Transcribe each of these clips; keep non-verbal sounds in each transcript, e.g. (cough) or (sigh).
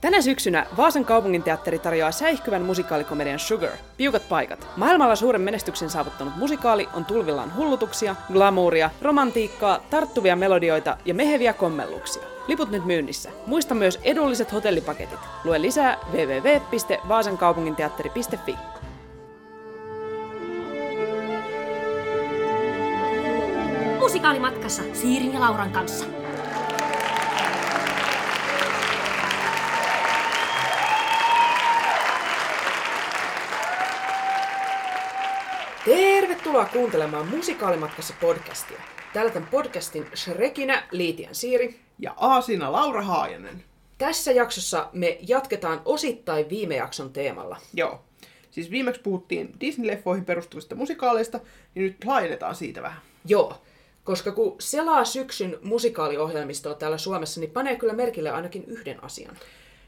Tänä syksynä Vaasan kaupunginteatteri tarjoaa säihkyvän musikaalikomedian Sugar, piukat paikat. Maailmalla suuren menestyksen saavuttanut musikaali on tulvillaan hullutuksia, glamouria, romantiikkaa, tarttuvia melodioita ja meheviä kommelluksia. Liput nyt myynnissä. Muista myös edulliset hotellipaketit. Lue lisää www.vaasankaupunginteatteri.fi. Musikaalimatkassa Siirin ja Lauran kanssa. Tervetuloa kuuntelemaan Musikaalimatkassa podcastia. Täällä tämän podcastin Shrekinä Liitian Siiri. Ja Aasina Laura Haajanen. Tässä jaksossa me jatketaan osittain viime jakson teemalla. Joo. Siis viimeksi puhuttiin Disney-leffoihin perustuvista musikaaleista, niin nyt laajennetaan siitä vähän. Joo, koska kun selaa syksyn musikaaliohjelmistoa täällä Suomessa, niin panee kyllä merkille ainakin yhden asian.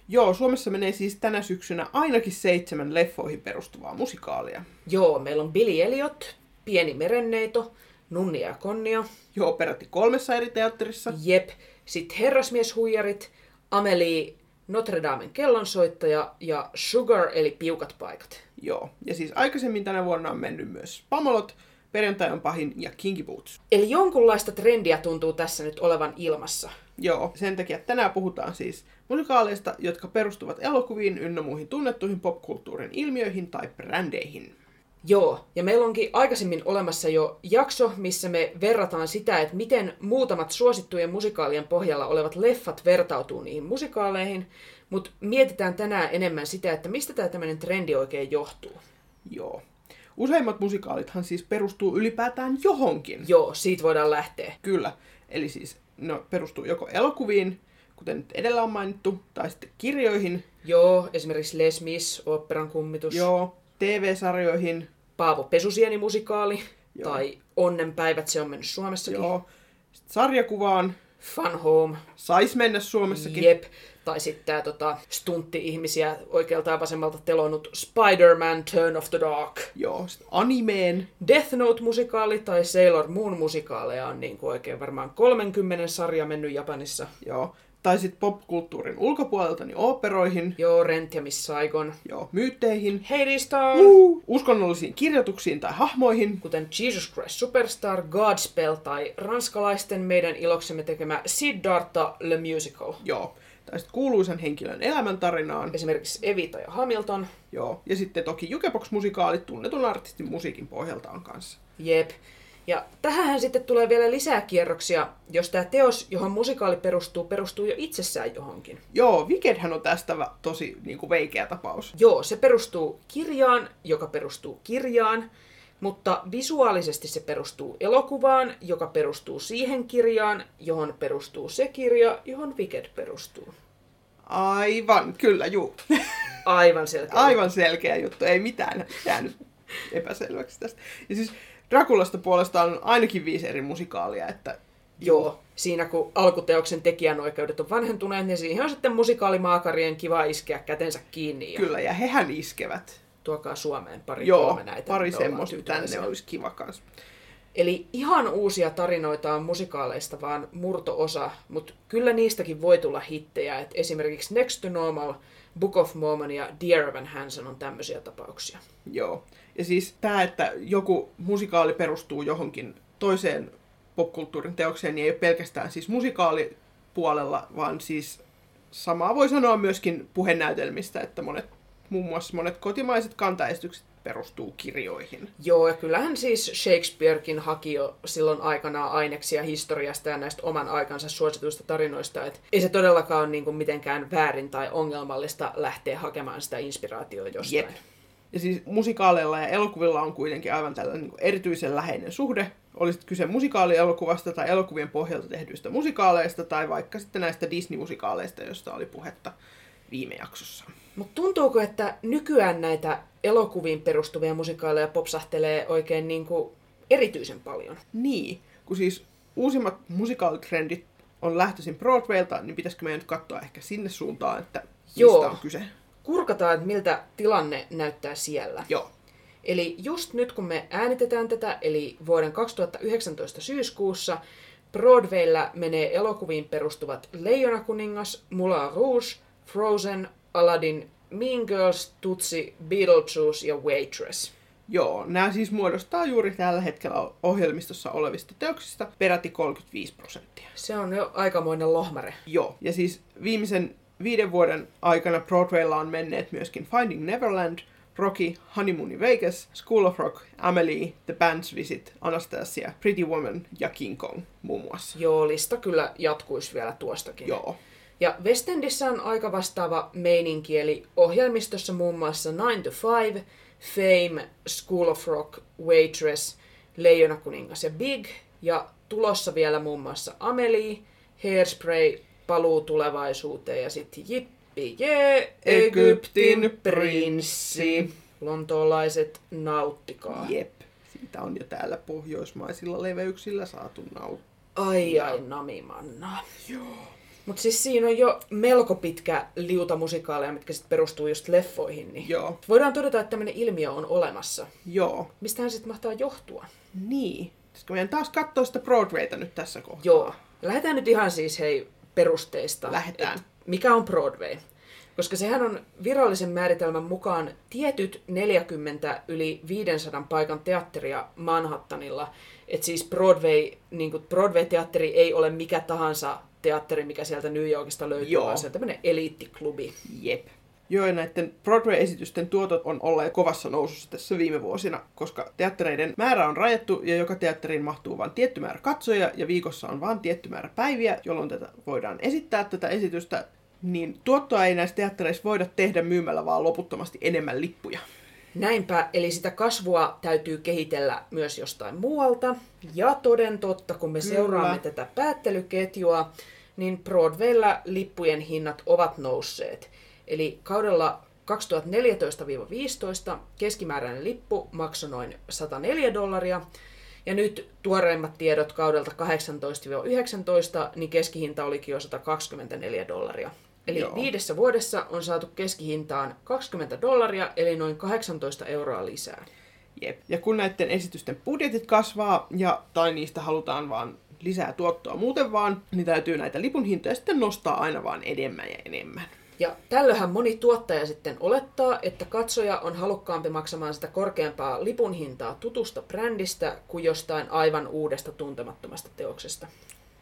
Joo, Suomessa menee siis tänä syksynä ainakin seitsemän leffoihin perustuvaa musikaalia. Joo, meillä on Billy Elliot, Pieni merenneito, Nunnia ja Konnia, Joo, peräti kolmessa eri teatterissa. Jep, sitten Herrasmieshuijarit, Amelie, Notre Damen kellonsoittaja ja Sugar eli Piukat paikat. Joo, ja siis aikaisemmin tänä vuonna on mennyt myös Pamolot, Perjantai on pahin ja Kinky Boots. Eli jonkunlaista trendiä tuntuu tässä nyt olevan ilmassa. Joo, sen takia tänään puhutaan siis musikaaleista, jotka perustuvat elokuviin ynnä muihin tunnettuihin popkulttuurin ilmiöihin tai brändeihin. Joo, ja meillä onkin aikaisemmin olemassa jo jakso, missä me verrataan sitä, että miten muutamat suosittujen musikaalien pohjalla olevat leffat vertautuu niihin musikaaleihin, mutta mietitään tänään enemmän sitä, että mistä tämä tämmöinen trendi oikein johtuu. Joo. Useimmat musikaalithan siis perustuu ylipäätään johonkin. Joo, siitä voidaan lähteä. Kyllä. Eli siis ne perustuu joko elokuviin, kuten nyt edellä on mainittu, tai sitten kirjoihin, Joo, esimerkiksi Les Mis, oopperan kummitus. joo, TV-sarjoihin, Paavo Pesusieni musikaali. Joo. Tai Onnenpäivät, se on mennyt Suomessakin. joo, sitten sarjakuvaan, Fun Home. sais mennä Suomessakin. Jep. Tai sitten tämä tota, stuntti-ihmisiä oikealta ja vasemmalta telonut Spider-Man Turn of the Dark. Joo, sitten animeen, Death Note-musikaali tai Sailor Moon-musikaaleja on niin kuin oikein varmaan 30 sarja mennyt Japanissa. joo, tai sitten popkulttuurin ulkopuolelta, niin oopperoihin, Joo, Rent ja Miss Saigon. joo, myytteihin, uh, uskonnollisiin kirjoituksiin tai hahmoihin, kuten Jesus Christ Superstar, Godspell tai ranskalaisten meidän iloksemme tekemä Siddhartha Le Musical. joo, tai sitten kuuluisan henkilön elämäntarinaan, Esimerkiksi Evita ja Hamilton. joo, ja sitten toki Jukebox-musikaalit tunnetun artistin musiikin pohjalta on kanssa. Jep. Ja tähän sitten tulee vielä lisää kierroksia, jos tämä teos, johon musikaali perustuu, perustuu jo itsessään johonkin. Joo, Wickedhän on tästä tosi niin kuin veikeä tapaus. Joo, se perustuu kirjaan, joka perustuu kirjaan, mutta visuaalisesti se perustuu elokuvaan, joka perustuu siihen kirjaan, johon perustuu se kirja, johon Wicked perustuu. Aivan, kyllä, juu. Aivan selkeä. Aivan selkeä juttu, ei mitään jäänyt epäselväksi tästä. Ja siis Drakulasta puolestaan on ainakin viisi eri musikaalia, että Joo, siinä kun alkuteoksen tekijänoikeudet on vanhentuneet, niin siihen on sitten musikaalimaakarien kiva iskeä kätensä kiinni ja kyllä, ja hehän iskevät. tuokaa Suomeen pari Joo, kolme näitä. pari semmoista tänne olisi kiva kans. Eli ihan uusia tarinoita on musikaaleista vaan murto-osa, mutta kyllä niistäkin voi tulla hittejä. Et esimerkiksi Next to Normal, Book of Mormon ja Dear Evan Hansen on tämmöisiä tapauksia. Joo. Ja siis tämä, että joku musikaali perustuu johonkin toiseen popkulttuurin teokseen, niin ei ole pelkästään siis musikaalipuolella, vaan siis samaa voi sanoa myöskin puhenäytelmistä, että monet, muun muassa monet kotimaiset kantaestykset perustuu kirjoihin. Joo, ja kyllähän siis Shakespearekin haki jo silloin aikanaan aineksia historiasta ja näistä oman aikansa suosituista tarinoista. Et ei se todellakaan ole niin kuin mitenkään väärin tai ongelmallista lähteä hakemaan sitä inspiraatioa jostain. Jep. Ja siis musikaaleilla ja elokuvilla on kuitenkin aivan tällainen niin erityisen läheinen suhde. Olisi kyse musikaalielokuvasta tai elokuvien pohjalta tehdyistä musikaaleista tai vaikka sitten näistä Disney-musikaaleista, joista oli puhetta viime jaksossa. Mutta tuntuuko, että nykyään näitä elokuviin perustuvia musikaaleja popsahtelee oikein niin kuin erityisen paljon? Niin, kun siis uusimmat musikaalitrendit on lähtöisin Broadwaylta, niin pitäisikö meidän nyt katsoa ehkä sinne suuntaan, että mistä Joo. on kyse? Kurkataan, että miltä tilanne näyttää siellä. Joo. Eli just nyt kun me äänitetään tätä, eli vuoden 2019 syyskuussa, Broadwaylla menee elokuviin perustuvat Leijona kuningas, Moulin Rouge, Frozen, Aladdin, Mean Girls, Tutsi, Beetlejuice ja Waitress. Joo, nämä siis muodostaa juuri tällä hetkellä ohjelmistossa olevista teoksista peräti 35 prosenttia. Se on jo aikamoinen lohmare. Joo, ja siis viimeisen viiden vuoden aikana Broadwaylla on menneet myöskin Finding Neverland, Rocky, Honeymoon in Vegas, School of Rock, Amelie, The Band's Visit, Anastasia, Pretty Woman ja King Kong muun muassa. Joo, lista kyllä jatkuisi vielä tuostakin. Joo. Ja West Endissä on aika vastaava meininki, eli ohjelmistossa muun muassa 9 to 5, Fame, School of Rock, Waitress, Leijona kuningas ja Big, ja tulossa vielä muun muassa Amelie, Hairspray, Paluu tulevaisuuteen ja sitten Jippi, jee, Egyptin prinssi. Lontoolaiset, nauttikaa. Jep. Siitä on jo täällä pohjoismaisilla leveyksillä saatu nauttia. Ai ai, namimanna. Joo. Mutta siis siinä on jo melko pitkä liuta musikaaleja, mitkä sitten perustuu just leffoihin. Niin Joo. Voidaan todeta, että tämmöinen ilmiö on olemassa. Joo. Mistähän sitten mahtaa johtua? Niin. Pitäisikö meidän taas katsoa sitä Broadwayta nyt tässä kohtaa? Joo. Lähdetään nyt ihan siis hei perusteista. Lähdetään. Et Mikä on Broadway? Koska sehän on virallisen määritelmän mukaan tietyt 40 yli 500 paikan teatteria Manhattanilla. Et siis Broadway, niin Broadway-teatteri ei ole mikä tahansa teatteri, mikä sieltä New Yorkista löytyy, Joo. vaan se on tämmöinen eliittiklubi. Jep. Joo, ja näiden Broadway-esitysten tuotot on olleet kovassa nousussa tässä viime vuosina, koska teattereiden määrä on rajattu ja joka teatteriin mahtuu vain tietty määrä katsoja ja viikossa on vain tietty määrä päiviä, jolloin tätä voidaan esittää tätä esitystä, niin tuottoa ei näissä teattereissa voida tehdä myymällä vaan loputtomasti enemmän lippuja. Näinpä, eli sitä kasvua täytyy kehitellä myös jostain muualta. Ja toden totta, kun me Kyllä. seuraamme tätä päättelyketjua, niin Broadwaylla lippujen hinnat ovat nousseet. Eli kaudella 2014-15 keskimääräinen lippu maksoi noin 104 dollaria. Ja nyt tuoreimmat tiedot kaudelta 18-19, niin keskihinta olikin jo 124 dollaria. Eli Joo. viidessä vuodessa on saatu keskihintaan 20 dollaria, eli noin 18 euroa lisää. Jep. Ja kun näiden esitysten budjetit kasvaa ja tai niistä halutaan vaan lisää tuottoa muuten vaan, niin täytyy näitä lipun hintoja sitten nostaa aina vaan enemmän ja enemmän. Ja tällöinhän moni tuottaja sitten olettaa, että katsoja on halukkaampi maksamaan sitä korkeampaa lipun hintaa tutusta brändistä kuin jostain aivan uudesta tuntemattomasta teoksesta.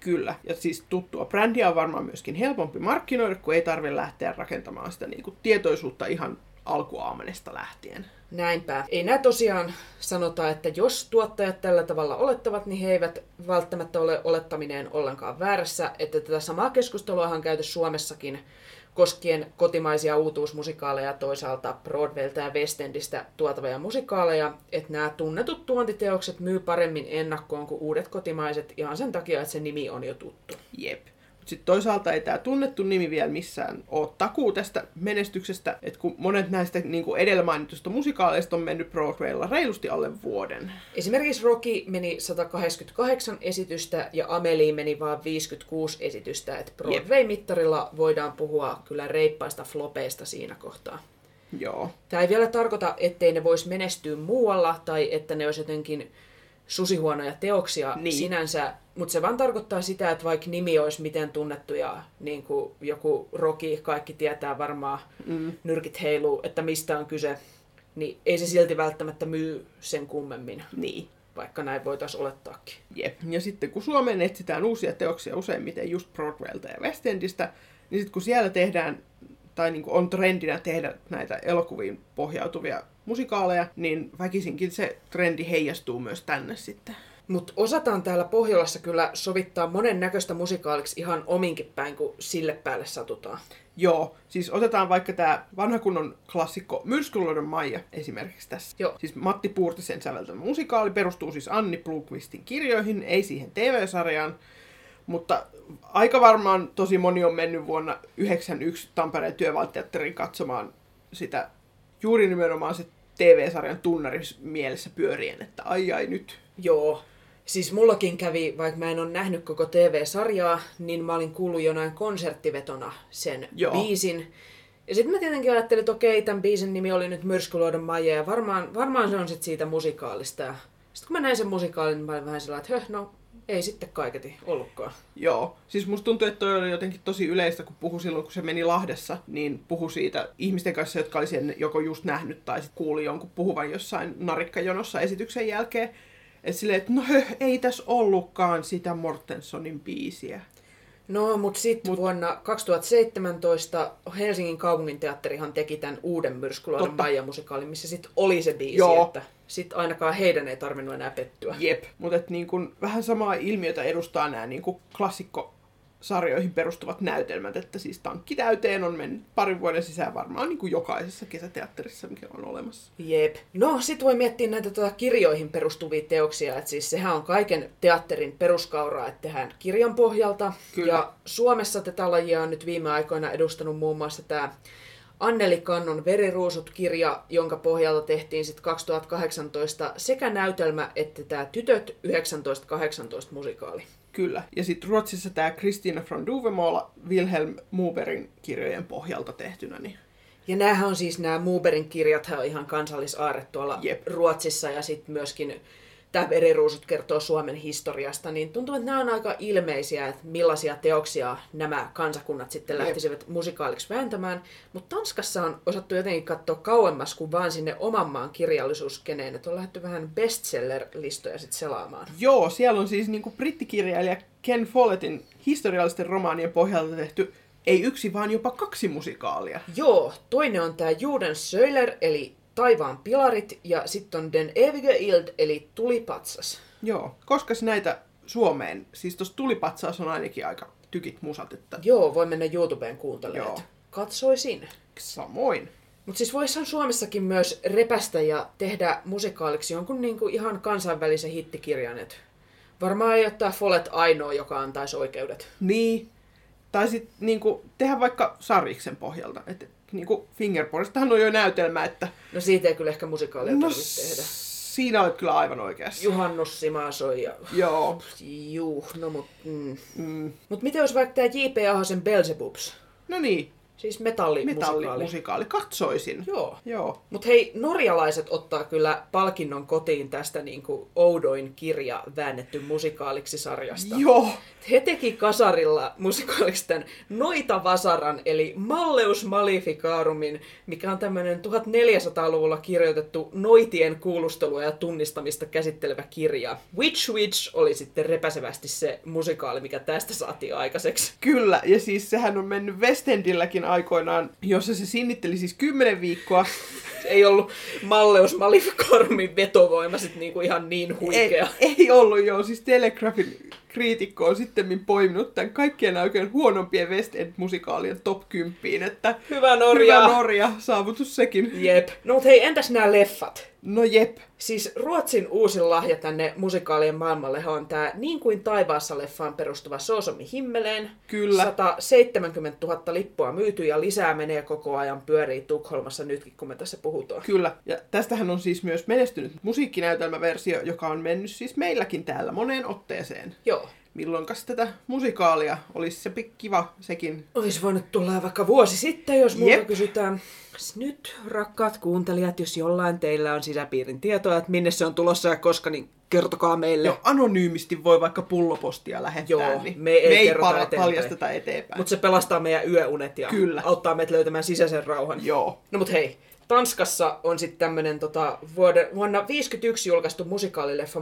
Kyllä. Ja siis tuttua brändiä on varmaan myöskin helpompi markkinoida, kun ei tarvitse lähteä rakentamaan sitä niin kuin tietoisuutta ihan alkuaamenesta lähtien. Näinpä. Ei nää tosiaan sanota, että jos tuottajat tällä tavalla olettavat, niin he eivät välttämättä ole olettamineen ollenkaan väärässä. Että tätä samaa keskustelua on käyty Suomessakin koskien kotimaisia uutuusmusikaaleja ja toisaalta Broadwaylta ja West Endistä tuotavia musikaaleja, että nämä tunnetut tuontiteokset myy paremmin ennakkoon kuin uudet kotimaiset ihan sen takia, että se nimi on jo tuttu. Jep. Sitten toisaalta ei tämä tunnettu nimi vielä missään ole takuu tästä menestyksestä, että kun monet näistä niin kuin edellä mainitusta musikaaleista on mennyt Broadwaylla reilusti alle vuoden. Esimerkiksi Rocky meni 188 esitystä ja Amelie meni vain 56 esitystä, että Broadway-mittarilla voidaan puhua kyllä reippaista flopeista siinä kohtaa. Joo. Tämä ei vielä tarkoita, ettei ne voisi menestyä muualla tai että ne olisi jotenkin susihuonoja teoksia Niin. sinänsä, mutta se vaan tarkoittaa sitä, että vaikka nimi olisi miten tunnettu ja niin kuin joku Rocky, kaikki tietää varmaan, mm. nyrkit heiluu, että mistä on kyse, niin ei se silti välttämättä myy sen kummemmin, Niin. vaikka näin voitaisiin olettaakin. Jep. Ja sitten kun Suomeen etsitään uusia teoksia useimmiten just Broadwaylta ja West Endistä, niin sitten kun siellä tehdään, tai niin kuin on trendinä tehdä näitä elokuviin pohjautuvia musikaaleja, niin väkisinkin se trendi heijastuu myös tänne sitten. Mutta osataan täällä Pohjolassa kyllä sovittaa monen näköistä musikaaliksi ihan ominkin päin, kun sille päälle satutaan. Joo, siis otetaan vaikka tämä vanha kunnon klassikko Myrskyluodon Maija esimerkiksi tässä. Joo. Siis Matti Puurtisen säveltämä musikaali perustuu siis Anni Blomqvistin kirjoihin, ei siihen TV-sarjaan. Mutta aika varmaan tosi moni on mennyt vuonna 1991 Tampereen työvalteatteriin katsomaan sitä juuri nimenomaan se TV-sarjan tunnari mielessä pyörien, että ai ai nyt. Joo. Siis mullakin kävi, vaikka mä en ole nähnyt koko TV-sarjaa, niin mä olin kuullut jonain konserttivetona sen Joo. biisin. Ja sitten mä tietenkin ajattelin, että okei, tämän biisin nimi oli nyt Myrskyluodon Maija, ja varmaan, varmaan se on sitten siitä musikaalista. Ja sitten kun mä näin sen musikaalin, niin mä olin vähän sellainen, että höh, no Ei sitten kaiketi ollutkaan. Joo. Siis musta tuntuu, että toi oli jotenkin tosi yleistä, kun puhu silloin, kun se meni Lahdessa, niin puhu siitä ihmisten kanssa, jotka oli sen joko just nähnyt tai sit kuuli jonkun puhuvan jossain narikkajonossa esityksen jälkeen. Että silleen, että no höh, ei tässä ollutkaan sitä Mortensonin biisiä. No, mutta sitten Mut- vuonna 2017 Helsingin kaupunginteatterihan teki tämän uuden Myrskyluodon. Maija-musikaalin, missä sitten oli se biisi, Joo. että sitten ainakaan heidän ei tarvinnut enää pettyä. Jep. Mutta niin kun, vähän samaa ilmiötä edustaa nämä niin klassikkosarjoihin perustuvat näytelmät, että siis tankki täyteen on mennyt parin vuoden sisään varmaan niin kuin jokaisessa kesäteatterissa, mikä on olemassa. Jep. No, sit voi miettiä näitä tota, kirjoihin perustuvia teoksia, että siis sehän on kaiken teatterin peruskauraa, että tehdään kirjan pohjalta. Kyllä. Ja Suomessa tätä lajia on nyt viime aikoina edustanut muun muassa tämä Anneli Kannon Veriruusut-kirja, jonka pohjalta tehtiin sitten 2018 sekä näytelmä että tämä Tytöt 1918 musikaali. Kyllä. Ja sitten Ruotsissa tämä Christina von Duvemola Wilhelm Muberin kirjojen pohjalta tehtynä. Niin Ja näähän on siis nämä Muuberin kirjat on ihan kansallisaarre tuolla Jep. Ruotsissa ja sitten myöskin tämä Veriruusut kertoo Suomen historiasta, niin tuntuu, että nämä on aika ilmeisiä, että millaisia teoksia nämä kansakunnat sitten Jep. lähtisivät musikaaliksi vääntämään. Mutta Tanskassa on osattu jotenkin katsoa kauemmas kuin vaan sinne oman maan kirjallisuuskeneen, että on lähdetty vähän bestseller-listoja sitten selaamaan. Joo, siellä on siis niinku brittikirjailija Ken Follettin historiallisten romaanien pohjalta tehty ei yksi, vaan jopa kaksi musikaalia. Joo, toinen on tämä Juden Söiler, eli Taivaan pilarit, ja sitten on Den Evige Ild, eli Tulipatsas. Joo, koska näitä Suomeen, siis tuossa tulipatsaus on ainakin aika tykit musat, että Joo, voi mennä YouTubeen kuuntelemaan. Joo. Katsoisin. samoin. Mutta siis voisihan Suomessakin myös repästä ja tehdä musikaaliksi jonkun niinku ihan kansainvälisen hittikirjan. Et varmaan ei tämä Follet ainoa, joka antaisi oikeudet. Niin, tai sitten niinku, tehdä vaikka Sariksen pohjalta. Että niinku Fingerporistahan on jo näytelmä, että No siitä ei kyllä ehkä musikaalia no, tarvitse tehdä. siinä olet kyllä aivan oikeassa. Juhannus Simasoi ja... Joo. Juu, no mut... Mm. Mm. Mut miten olisi vaikka tämä J.P. Ahosen Belzebubs? No niin, Siis metallimusikaali. metallimusikaali. Katsoisin. Joo. Joo. Mutta hei, norjalaiset ottaa kyllä palkinnon kotiin tästä niinku oudoin kirja väännetty musikaaliksi sarjasta. Joo. He teki kasarilla musikaaliksi tämän Noita Vasaran, eli Malleus Maleficarumin, mikä on tämmöinen 1400-luvulla kirjoitettu noitien kuulustelua ja tunnistamista käsittelevä kirja. Witch Witch oli sitten repäsevästi se musikaali, mikä tästä saatiin aikaiseksi. Kyllä, ja siis sehän on mennyt West Endilläkin aikoinaan, jossa se sinnitteli siis kymmenen viikkoa. (laughs) Ei ollut Malleus Maleficarumin vetovoima sit niinku ihan niin Ei, huikea. ei ollut joo, siis Telegraphin kriitikko on sitten poiminut tämän kaikkien aikojen huonompien West End-musikaalien top 10, että Hyvä Norja! hyvä Norja, saavutus sekin. Jep. No mut hei, entäs nämä leffat? No jep, Siis Ruotsin uusin lahja tänne musikaalien maailmalle on tämä Niin kuin taivaassa leffaan perustuva Soosomi himmeleen. Kyllä. 170 000 lippua myyty ja lisää menee koko ajan pyörii Tukholmassa nytkin, kun me tässä puhutaan. kyllä. Ja tästähän on siis myös menestynyt musiikkinäytelmäversio, joka on mennyt siis meilläkin täällä moneen otteeseen. Joo. Milloinkas tätä musikaalia olisi se kiva sekin. Olisi voinut tulla vaikka vuosi sitten, jos muuta Jep. kysytään. Nyt, rakkaat kuuntelijat, jos jollain teillä on sisäpiirin tietoa, että minne se on tulossa ja koska, niin kertokaa meille. Joo, anonyymisti voi vaikka pullopostia lähettää, Joo, niin me ei me ei kerrota pala- eteenpäin. paljasteta eteenpäin. Mutta se pelastaa meidän yöunet ja Kyllä. auttaa meitä löytämään sisäisen rauhan. Joo. No mut hei, Tanskassa on sitten tämmönen tota, vuode, vuonna 1951 julkaistu musikaalileffa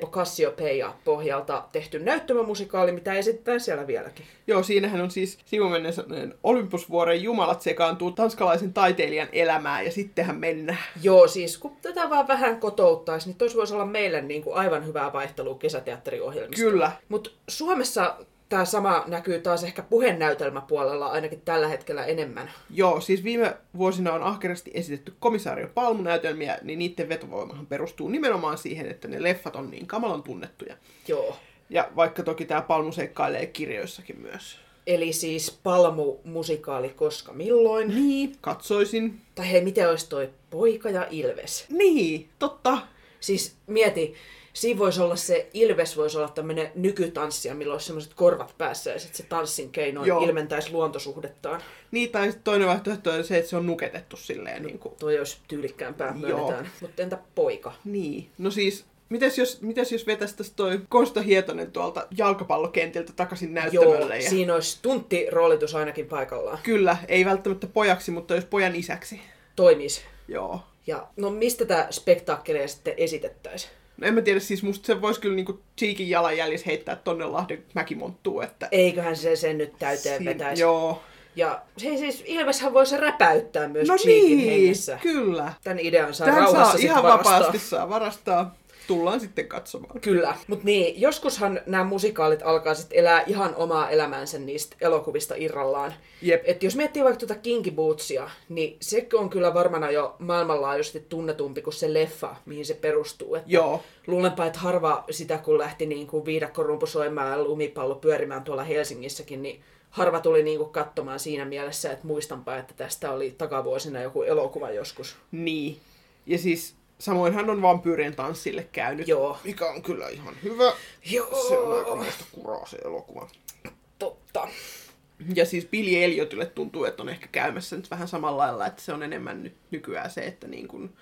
på Cassiopeia pohjalta tehty näyttämömusikaali, mitä esitetään siellä vieläkin. Joo, siinähän on siis sivumennen sanoen Olympusvuoren jumalat sekaantuu tanskalaisen taiteilijan elämään ja sittenhän mennään. Joo, siis kun tätä vaan vähän kotouttaisi, niin tois voisi olla meille niin kuin aivan hyvää vaihtelua kesäteatteriohjelmista. Kyllä. Mutta Suomessa tämä sama näkyy taas ehkä puhenäytelmäpuolella ainakin tällä hetkellä enemmän. Joo, siis viime vuosina on ahkerasti esitetty komissaario Palmunäytelmiä, niin niiden vetovoimahan perustuu nimenomaan siihen, että ne leffat on niin kamalan tunnettuja. Joo. Ja vaikka toki tämä Palmu seikkailee kirjoissakin myös. Eli siis Palmu-musikaali koska milloin. Niin, katsoisin. Tai hei, miten olisi toi Poika ja Ilves? Niin, totta. Siis mieti, siinä voisi olla se, Ilves voisi olla tämmöinen nykytanssija, millä olisi semmoiset korvat päässä ja sitten se tanssin keinoin Joo. ilmentäisi luontosuhdettaan. Niin, tai toinen vaihtoehto on se, että se on nuketettu silleen niin kuin... Toi olisi tyylikkäämpää, myönnetään. Mutta entä poika? Niin, no siis Mites jos, mites jos vetäisiin toi Konsta Hietonen tuolta jalkapallokentiltä takaisin näyttämölle? Joo, ja... siinä olisi tuntti-roolitus ainakin paikallaan. Kyllä, ei välttämättä pojaksi, mutta jos pojan isäksi. Toimis. Joo. Ja no mistä tämä spektaakkelia sitten esitettäisiin? No en mä tiedä, siis musta se voisi kyllä niinku Cheekin jalanjäljissä heittää tonne Lahden mäkimonttuun, että... Eiköhän se sen nyt täyteen Siin- vetäisi. Joo. Ja se siis Ilveshän voisi räpäyttää myös No Cheekin niin, hengessä. kyllä. Tän idean saa Tähän rauhassa saa ihan varastaa. vapaasti saa varastaa. Tullaan sitten katsomaan. Kyllä, mutta niin, joskushan nämä musikaalit alkaa sitten elää ihan omaa elämäänsä niistä elokuvista irrallaan. Jep. Et jos miettii vaikka tuota Kinky Bootsia, niin se on kyllä varmana jo maailmanlaajuisesti tunnetumpi kuin se leffa, mihin se perustuu. Että Joo. Luulenpa, että harva sitä, kun lähti niin kuin viidakkorumpu soimaan ja lumipallo pyörimään tuolla Helsingissäkin, niin harva tuli niin kuin katsomaan siinä mielessä, että muistanpa, että tästä oli takavuosina joku elokuva joskus. Niin. Ja siis samoin hän on vampyyrien tanssille käynyt. Joo. Mikä on kyllä ihan hyvä. Joo. Se on aika kuraa se elokuva. Totta. Ja siis Billy Elliottille tuntuu, että on ehkä käymässä nyt vähän samalla lailla, että se on enemmän nyt nykyään se, että niin kuin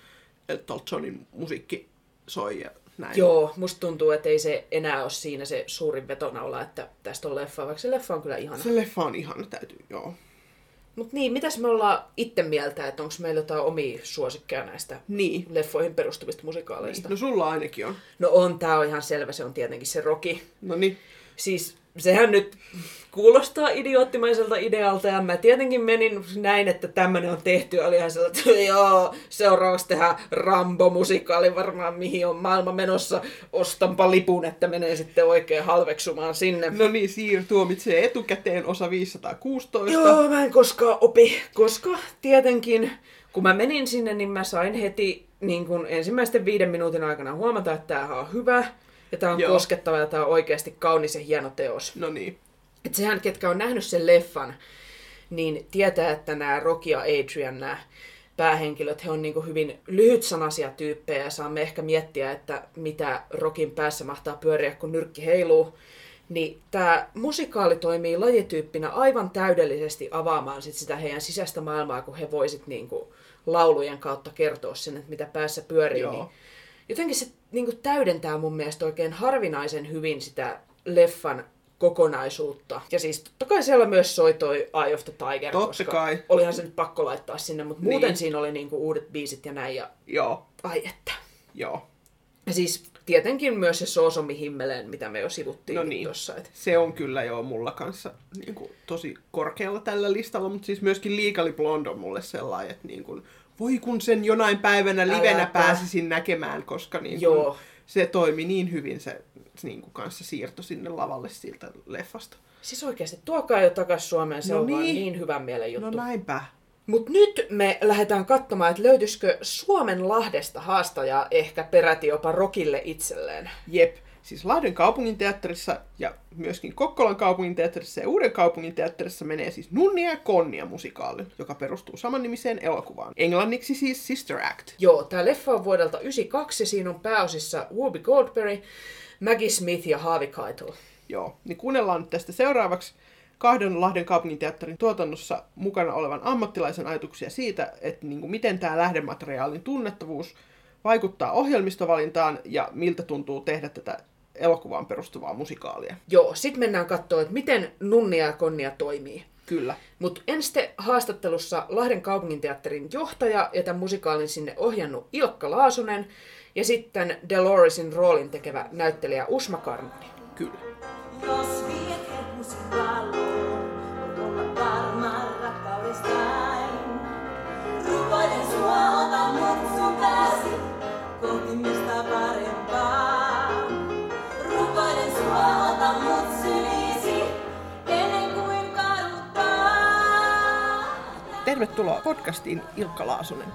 Elton Johnin musiikki soi ja näin. Joo, musta tuntuu, että ei se enää ole siinä se suurin vetonaula, että tästä on leffa, vaikka se leffa on kyllä ihana. Se leffa on ihana, täytyy, joo. Mutta niin, mitäs me ollaan itse mieltä, että onko meillä jotain omia suosikkeja näistä Niin. leffoihin perustuvista musikaaleista? No sulla ainakin on. No on, tää on ihan selvä, se on tietenkin se Rocky. No niin. Siis sehän nyt kuulostaa idioottimaiselta idealta ja mä tietenkin menin näin, että tämmönen on tehty. Oli ihan sellainen, että (laughs) joo, seuraavaksi tehdään Rambo-musikaali varmaan mihin on maailma menossa. Ostanpa lipun, että menee sitten oikein halveksumaan sinne. No niin, Siir tuomitsee etukäteen osa 516. Joo, mä en koskaan opi, koska tietenkin kun mä menin sinne, niin mä sain heti niin kun ensimmäisten viiden minuutin aikana huomata, että tämähän on hyvä ja tämä on Joo. koskettava ja tämä on oikeasti kaunis ja hieno teos. No niin. Et sehän, ketkä on nähnyt sen leffan, niin tietää, että nämä Rocky ja Adrian, nämä päähenkilöt, he on niin hyvin lyhytsanaisia tyyppejä ja saamme ehkä miettiä, että mitä Rokin päässä mahtaa pyöriä, kun nyrkki heiluu. Niin tämä musikaali toimii lajityyppinä aivan täydellisesti avaamaan sit sitä heidän sisäistä maailmaa, kun he voisit niin laulujen kautta kertoa sen, että mitä päässä pyörii. Joo. Niin jotenkin se niin kuin täydentää mun mielestä oikein harvinaisen hyvin sitä leffan kokonaisuutta. Ja siis totta kai siellä myös soi toi Eye of the Tiger, Totta koska kai. olihan se nyt pakko laittaa sinne, mutta muuten Niin. siinä oli niinku uudet biisit ja näin, ja Joo. ai että. Joo. Ja siis tietenkin myös se Soosomi Himmeleen, mitä me jo sivuttiin No niin. tuossa. Et Se on kyllä jo mulla kanssa niin kuin, tosi korkealla tällä listalla, mutta siis myöskin Legally Blonde on mulle sellainen, että niin kuin, voi kun sen jonain päivänä livenä Äläpä. pääsisin näkemään, koska niin Joo. kuin, se toimi niin hyvin se niin kuin, kanssa siirto sinne lavalle siltä leffasta. Siis oikeasti, tuokaa jo takas Suomeen, se No on vaan niin. niin hyvän mielen No juttu. näinpä. Mutta nyt me lähdetään katsomaan, että löytyisikö Suomen Lahdesta haastajaa ehkä peräti jopa Rokille itselleen. Jep. Siis Lahden kaupunginteatterissa ja myöskin Kokkolan kaupunginteatterissa ja Uuden kaupunginteatterissa menee siis Nunnia ja Konnia musikaali, joka perustuu samannimiseen elokuvaan. Englanniksi siis Sister Act. Joo, tämä leffa on vuodelta 92 ja siinä on pääosissa Whoopi Goldberg, Maggie Smith ja Harvey Keitel. Joo, niin kuunnellaan nyt tästä seuraavaksi kahden Lahden kaupunginteatterin tuotannossa mukana olevan ammattilaisen ajatuksia siitä, että niin kuin miten tämä lähdemateriaalin tunnettavuus vaikuttaa ohjelmistovalintaan ja miltä tuntuu tehdä tätä elokuvaan perustuvaa musikaalia. Joo, sitten mennään katsoa, että miten Nunnia ja Konnia toimii. Kyllä. Mutta ensin haastattelussa Lahden kaupunginteatterin johtaja ja tämän musikaalin sinne ohjannut Ilkka Laasonen ja sitten Deloresin roolin tekevä näyttelijä Usma Karnoni. Kyllä. Jos viet herkusi valoon, voit olla varma rakkaudestaan. Rukoilen sua, ota mut sun pääsi kohti mistä parempaa. Tervetuloa podcastiin Ilkka Laasonen.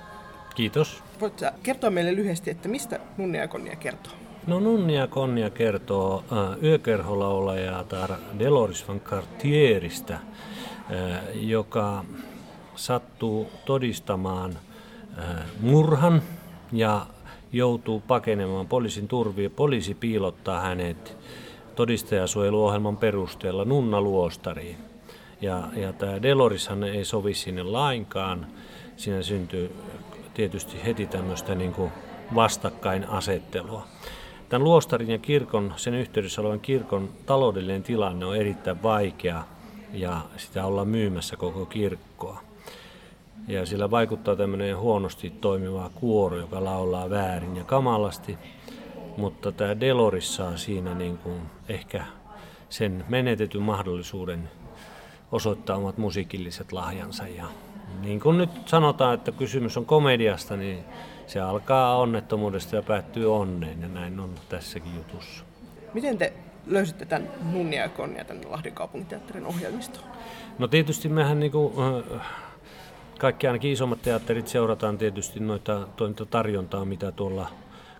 Kiitos. Voit sä kertoa meille lyhyesti, että mistä Nunnia ja Konnia kertoo? No Nunnia Konnia kertoo äh, yökerholaulajatar Deloris van Cartieristä, äh, joka sattuu todistamaan äh, murhan ja joutuu pakenemaan poliisin turviin. Poliisi piilottaa hänet todistajasuojeluohjelman perusteella nunnaluostariin. Ja, ja tämä Delorishan ei sovi sinne lainkaan. Siinä syntyy tietysti heti tämmöistä niin kuin vastakkainasettelua. tämän luostarin ja kirkon, sen yhteydessä olevan kirkon taloudellinen tilanne on erittäin vaikea ja sitä ollaan myymässä koko kirkkoa. Ja sillä vaikuttaa tämmöinen huonosti toimiva kuoro, joka laulaa väärin ja kamalasti. Mutta tämä Deloris saa siinä niin kuin ehkä sen menetetyn mahdollisuuden osoittaa omat musiikilliset lahjansa. Ja niin kuin nyt sanotaan, että kysymys on komediasta, niin se alkaa onnettomuudesta ja päättyy onneen, ja näin on tässäkin jutussa. Miten te löysitte tämän Nunnia ja Konnia tänne Lahden kaupunginteatterin ohjelmistoon? No tietysti mehän niin kuin, kaikki ainakin isommat teatterit seurataan tietysti noita, noita tarjontaa, mitä tuolla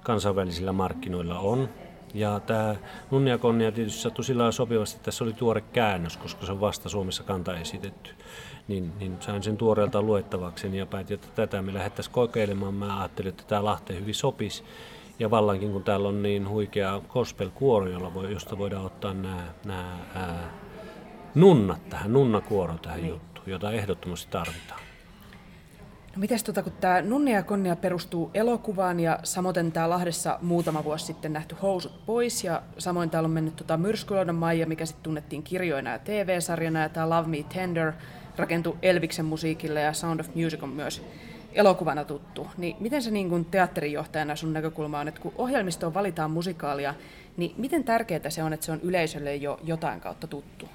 kansainvälisillä markkinoilla on. Ja tämä Nunnia Konnia tietysti sattui sillä sopivasti, että tässä oli tuore käännös, koska se on vasta Suomessa kanta esitetty. Niin, niin sain sen tuoreelta luettavakseni ja päätin, että tätä me lähdettäisiin kokeilemaan. Mä ajattelin, että tämä Lahteen hyvin sopisi. Ja vallankin kun täällä on niin huikea gospel-kuoro, jolla voi, josta voidaan ottaa nämä, nämä ää, nunnat tähän, nunnakuoro tähän niin. juttuun, jota ehdottomasti tarvitaan. Mites tota, kun tämä Nunnia ja Konnia perustuu elokuvaan ja samoin tämä Lahdessa muutama vuosi sitten nähty Housut pois ja samoin täällä on mennyt tota Myrskylouden Maija, mikä sitten tunnettiin kirjoina ja TV-sarjana ja tämä Love Me Tender rakentui Elviksen musiikille ja Sound of Music on myös elokuvana tuttu. Niin miten se niin kuin teatterijohtajana sun näkökulma on, että kun ohjelmistoon valitaan musikaalia, niin miten tärkeää se on, että se on yleisölle jo jotain kautta tuttu?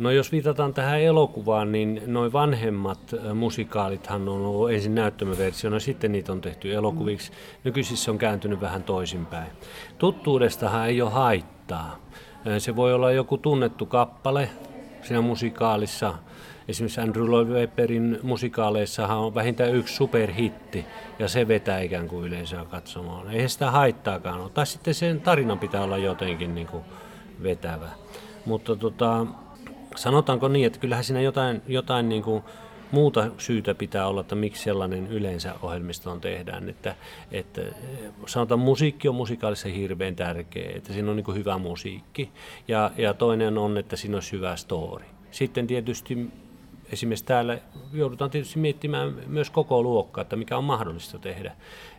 No jos viitataan tähän elokuvaan, niin noin vanhemmat musikaalithan on ollut ensin näyttämöversiona, sitten niitä on tehty elokuviksi. Nykyisissä on kääntynyt vähän toisinpäin. Tuttuudestahan ei ole haittaa. Se voi olla joku tunnettu kappale siinä musikaalissa. Esimerkiksi Andrew Lloyd Webberin musikaaleissahan on vähintään yksi superhitti, ja se vetää ikään kuin yleisöä katsomaan. Eihän sitä haittaakaan ole. Tai sitten sen tarinan pitää olla jotenkin niin kuin vetävä. Mutta tota, sanotaanko niin, että kyllähän siinä jotain, jotain niin kuin muuta syytä pitää olla, että miksi sellainen yleensä ohjelmistoon tehdään. Että, että sanotaan, musiikki on musikaalissa hirveän tärkeä, että siinä on niin hyvä musiikki. Ja, ja toinen on, että siinä on hyvä story. Sitten tietysti esimerkiksi täällä joudutaan tietysti miettimään myös koko luokkaa, että mikä on mahdollista tehdä.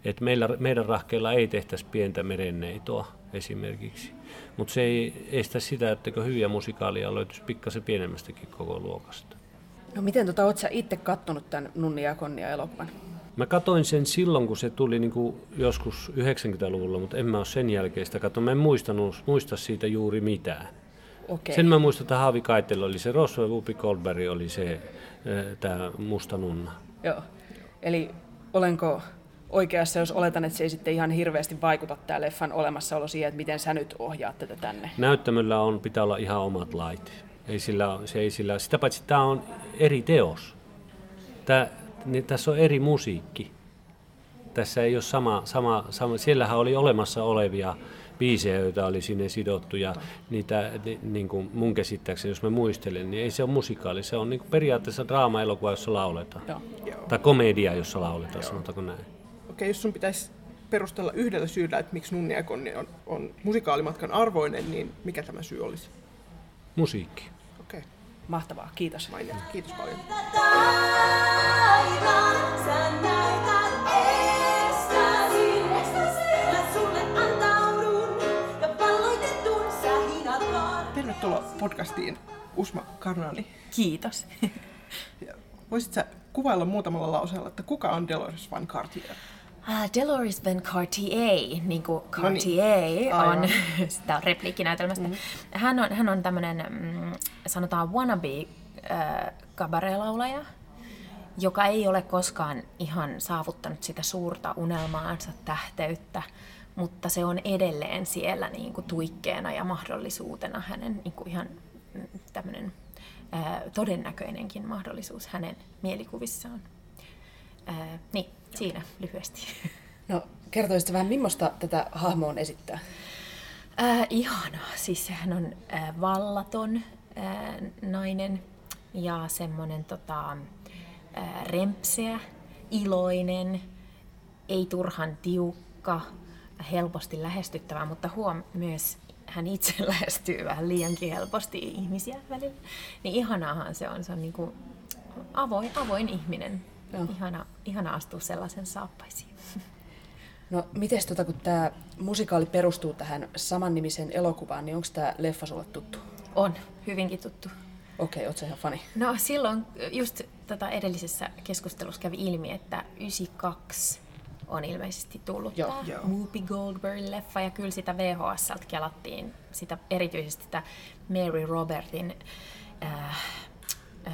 Että meillä, meidän rahkeilla ei tehtäisi pientä merenneitoa esimerkiksi. Mutta se ei estä sitä, että hyviä musikaalia löytyisi pikkasen pienemmästäkin koko luokasta. No miten tota, oot sä itse kattonut tämän Nunnia ja Konnia elokuvan? Mä katoin sen silloin, kun se tuli niin kuin joskus 90-luvulla, mutta en mä ole sen jälkeen sitä katsonut. Mä en muistanut, muista siitä juuri mitään. Okay. Sen mä muistan, että Haavi Kaitel oli se Rosso ja Whoopi Goldberg oli se, tämä musta nunna. Joo. Eli olenko oikeassa, jos oletan, että se ei sitten ihan hirveästi vaikuta tämä leffan olemassaolo siihen, että miten sä nyt ohjaat tätä tänne? Näyttämöllä on, pitää olla ihan omat lait. Ei sillä, se ei sillä, sitä paitsi tämä on eri teos. Tää, niin tässä on eri musiikki. Tässä ei ole sama, sama, sama siellähän oli olemassa olevia biisejä, joita oli sinne sidottu ja niitä niin kuin mun käsittääkseni, jos mä muistelen, niin ei se ole musikaali, se on niin kuin periaatteessa draama-elokuva, jossa lauletaan. Joo. Tai komedia, jossa lauletaan, Joo. sanotaanko näin. Okei, jos sun pitäisi perustella yhdellä syyllä, että miksi Nunnia ja Konni on, on musikaalimatkan arvoinen, niin mikä tämä syy olisi? Musiikki. Okei. Okay. Mahtavaa, kiitos. Mainia. Kiitos paljon. Podcastiin, Usma Karnani. Kiitos. (laughs) Voisitko sä kuvailla muutamalla lauseella, että kuka on Dolores Van Cartier? Uh, Dolores Van Cartier, niin kuin Cartier no niin. on, (laughs) sitä on repliikkinäytelmästä. Mm. Hän on, hän on tämmöinen, mm, sanotaan wannabe äh, kabarelaulaja, joka ei ole koskaan ihan saavuttanut sitä suurta unelmaansa tähteyttä, mutta se on edelleen siellä niin kuin tuikkeena ja mahdollisuutena hänen niin kuin ihan mm, tämmöinen todennäköinenkin mahdollisuus hänen mielikuvissaan. Äh, niin, siinä lyhyesti. No, kertoisitko vähän, millaista tätä hahmoa on esittää? Äh, ihana. Siis hän on äh, vallaton äh, nainen ja semmoinen tota, äh, rempseä, iloinen, ei turhan tiukka, helposti lähestyttävä, mutta huom myös hän itse (laughs) lähestyy vähän liiankin helposti ihmisiä välillä. Niin ihanaahan se on, se on niin kuin avoin, avoin ihminen. Ihana, ihana astua sellaisen saappaisiin. No, miten tota, kun tämä musikaali perustuu tähän samannimiseen elokuvaan, niin onko tämä leffa sulle tuttu? On, hyvinkin tuttu. Okei, okay, ootko ihan fani? No silloin just tota edellisessä keskustelussa kävi ilmi, että 92 on ilmeisesti tullut Joo. tämä Joo. Whoopi Goldberg-leffa ja kyllä sitä VHSltä kelattiin sitä, erityisesti sitä Mary Robertin äh, äh,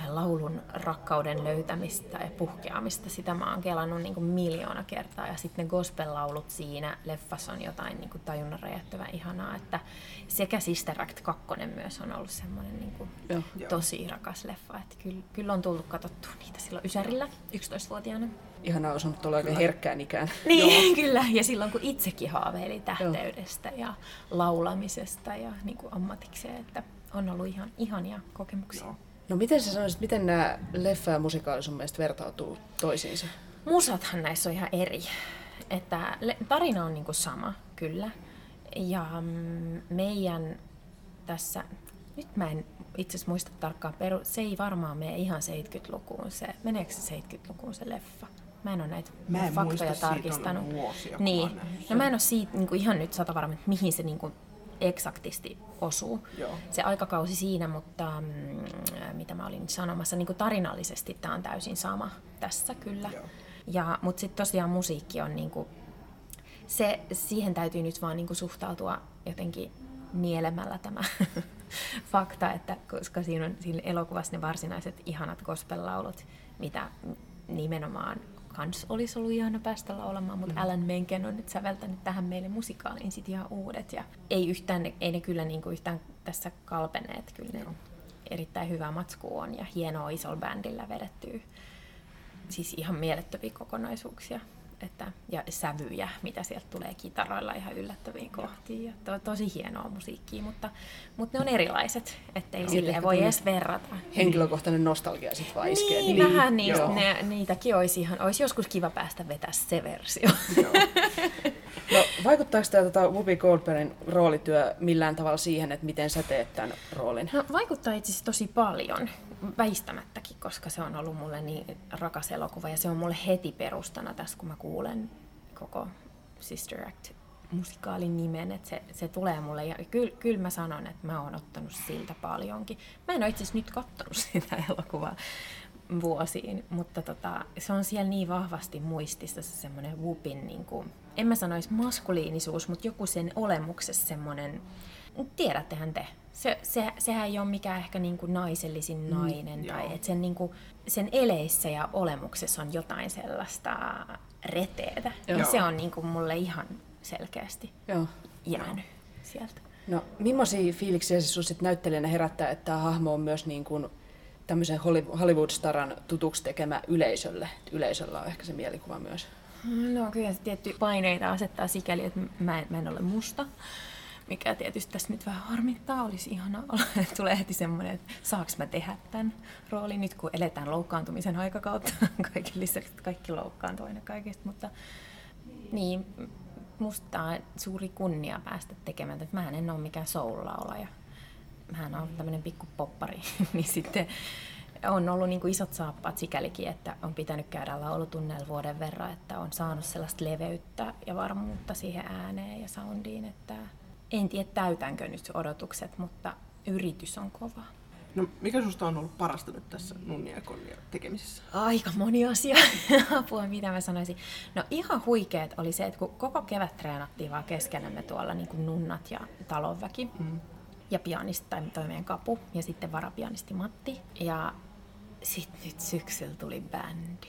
laulun rakkauden löytämistä ja puhkeamista. Sitä mä oon kelannut niin kuin miljoona kertaa. Ja sitten ne gospel-laulut siinä leffassa on jotain niin kuin tajunnan räjähtävän ihanaa. Että sekä Sister Act 2 myös on ollut semmoinen niin kuin Joo. Joo. tosi rakas leffa. Että kyllä, kyllä on tullut katsottua niitä silloin Ysärillä, 11-vuotiaana. Ihanaa osannut olla oikein herkkään ikään. (laughs) Niin, kyllä. Ja silloin kun itsekin haaveili tähteydestä ja laulamisesta ja niin kuin ammatikseen, että on ollut ihan ihania kokemuksia. Joo. No miten sä sanoisit, miten nämä leffa ja musikaali sun mielestä vertautuu toisiinsa? Musathan näissä on ihan eri. Että tarina on niinku sama, kyllä. Ja mm, meidän tässä, nyt mä en itse asiassa muista tarkkaan, peru, se ei varmaan mene ihan 70-lukuun se, meneekö se 70-lukuun se leffa? Mä en ole näitä Mä en faktoja muista, siitä on tarkistanut. vuosia, niin. No mä en ole siitä niinku ihan nyt sata varma, että mihin se niinku eksaktisti osuu. Joo. Se aikakausi siinä, mutta mm, mitä mä olin sanomassa, niin kuin tarinallisesti tämä on täysin sama tässä kyllä. Joo. Ja, mutta sitten tosiaan musiikki on niinku, se, siihen täytyy nyt vaan niinku suhtautua jotenkin nielemällä tämä (laughs) fakta, että koska siinä on siinä elokuvassa ne varsinaiset ihanat gospel-laulut, mitä nimenomaan kans olisi ollut ihana päästä laulamaan, mutta Alan Menken on nyt säveltänyt tähän meille musikaaliin sit ihan uudet. Ja ei, yhtään, ei ne kyllä niinku yhtään tässä kalpeneet, kyllä ne erittäin hyvä matsku on ja hienoa isolla bändillä vedettyä siis ihan mielettömiä kokonaisuuksia. Että, ja sävyjä, mitä sieltä tulee kitaroilla ihan yllättäviin kohtiin. Ja to, tosi hienoa musiikkia, mutta, mutta ne on erilaiset, ettei Niin, silleen ehkä voi edes verrata. Henkilökohtainen nostalgia sit vaan iskee. Niin, vähän niistä, Joo. ne, niitäkin olisi ihan, olisi joskus kiva päästä vetää se versio. No, vaikuttaako tämä tota, Whoopi Goldbergin roolityö millään tavalla siihen, että miten sä teet tämän roolin? No, vaikuttaa itse asiassa tosi paljon, väistämättäkin, koska se on ollut mulle niin rakas elokuva ja se on mulle heti perustana tässä, kun mä kuulen koko Sister Act musikaalin nimen, että se, se tulee mulle ja kyllä, kyllä mä sanon, että mä oon ottanut siltä paljonkin. Mä en ole itse nyt kattonut (laughs) sitä elokuvaa vuosiin, mutta tota, se on siellä niin vahvasti muistissa se semmoinen Whoopin, niin kuin, en mä sanoisi maskuliinisuus, mutta joku sen olemuksessa semmoinen, tiedättehän te, se, se, sehän ei ole mikään ehkä niin kuin naisellisin nainen, joo. tai että sen, niin kuin, sen eleissä ja olemuksessa on jotain sellaista reteetä. Ja Joo. se on niin kuin mulle ihan selkeästi Joo. jäänyt sieltä. No, millaisia fiiliksiä se sun sit näyttelijänä herättää, että tämä hahmo on myös niin kuin tämmöisen Holly- Hollywood-staran tutuksi tekemä yleisölle? Yleisöllä on ehkä se mielikuva myös. No kyllä se tietty paineita asettaa sikäli, että mä en, mä en ole musta. Mikä tietysti tässä nyt vähän harmittaa, olisi ihana olla. (laughs) Tulee heti semmoinen, että saaks mä tehdä tämän roolin nyt, kun eletään loukkaantumisen aikakautta. (laughs) Kaiken lisäksi että kaikki loukkaantuu aina kaikesta, mutta niin, musta on suuri kunnia päästä tekemään. Että mähän en ole mikään soul-laulaja. Mähän on tämmöinen pikku poppari, (laughs) niin sitten on ollut niin kuin isot saappaat sikälikin, että on pitänyt käydä laulutunneilla vuoden verran, että on saanut sellaista leveyttä ja varmuutta siihen ääneen ja soundiin, että en tiedä täytänkö nyt odotukset, mutta yritys on kova. No, mikä susta on ollut parasta nyt tässä Nunnia ja Konnia tekemisessä? Aika moni asia. (laughs) Apua, mitä mä sanoisin. No ihan huikeet oli se, että kun koko kevät treenattiin vaan keskenämme tuolla niin kuin nunnat ja talonväki. Mm. Ja pianisti tai toi meidän kapu ja sitten varapianisti Matti. Ja sitten nyt syksyllä tuli bändi.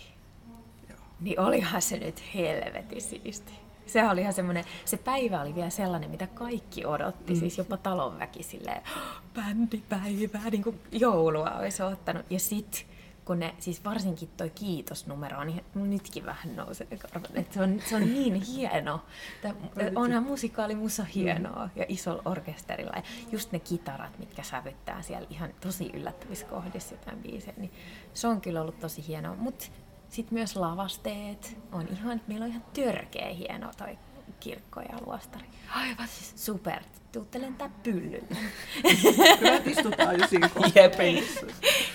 Joo. Niin olihan se nyt helvetin siisti. Se oli ihan semmoinen, se päivä oli vielä sellainen, mitä kaikki odotti, mm. siis jopa talonväki silleen, "Oh, bändipäivää, niin kuin joulua olisi ottanut. Ja sit kun ne, siis varsinkin toi kiitosnumero, niin mun nytkin vähän nousee että se on, se on niin hieno. Tää, onhan musikaali musa hienoa ja isolla orkesterilla. Ja just ne kitarat, mitkä sävyttää siellä ihan tosi yllättävissä kohdissa jotain biisejä, niin se on kyllä ollut tosi hienoa. Mutta sitten myös lavasteet on ihan, meillä on ihan törkeä hieno toi kirkko ja luostari. Aivan siis super tuutte lentää pyllyllä. (laughs) Kyllä että istutaan jo siinä.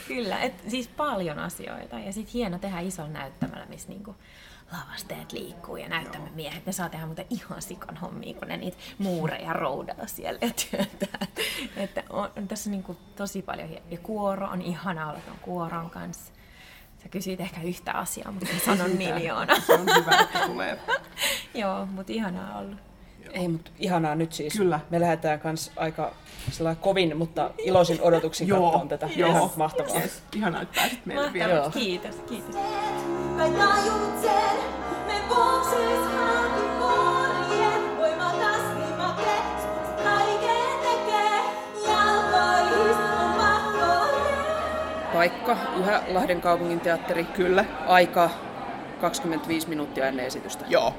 Kyllä, et, siis paljon asioita. Ja sitten hieno tehdä isolla näyttämällä, missä niinku lavasteet liikkuu ja näyttämme miehet. Ne saa tehdä muuten ihan sikan hommia, kun ne niitä muureja roudaa siellä ja työntää. Että on, on tässä niinku tosi paljon. hie- Ja kuoro on ihana olla tuon kuoron kanssa. Sä kysyit ehkä yhtä asiaa, mutta mä sanon miljoona. Se on hyvä, että tulee. (laughs) Joo, mutta ihanaa ollut. Ei, mutta ihanaa nyt siis. Kyllä. Me lähdetään kans aika sellainen kovin, mutta iloisin odotuksin Joo, katsomaan tätä. joo. Ihan mahtavaa. Yes. Ihanaa, että pääsit meille vielä. Kiitos, kiitos. Me bokseis Paikka, yhä Lahden kaupungin teatteri. Kyllä. Aika 25 minuuttia ennen esitystä. Joo.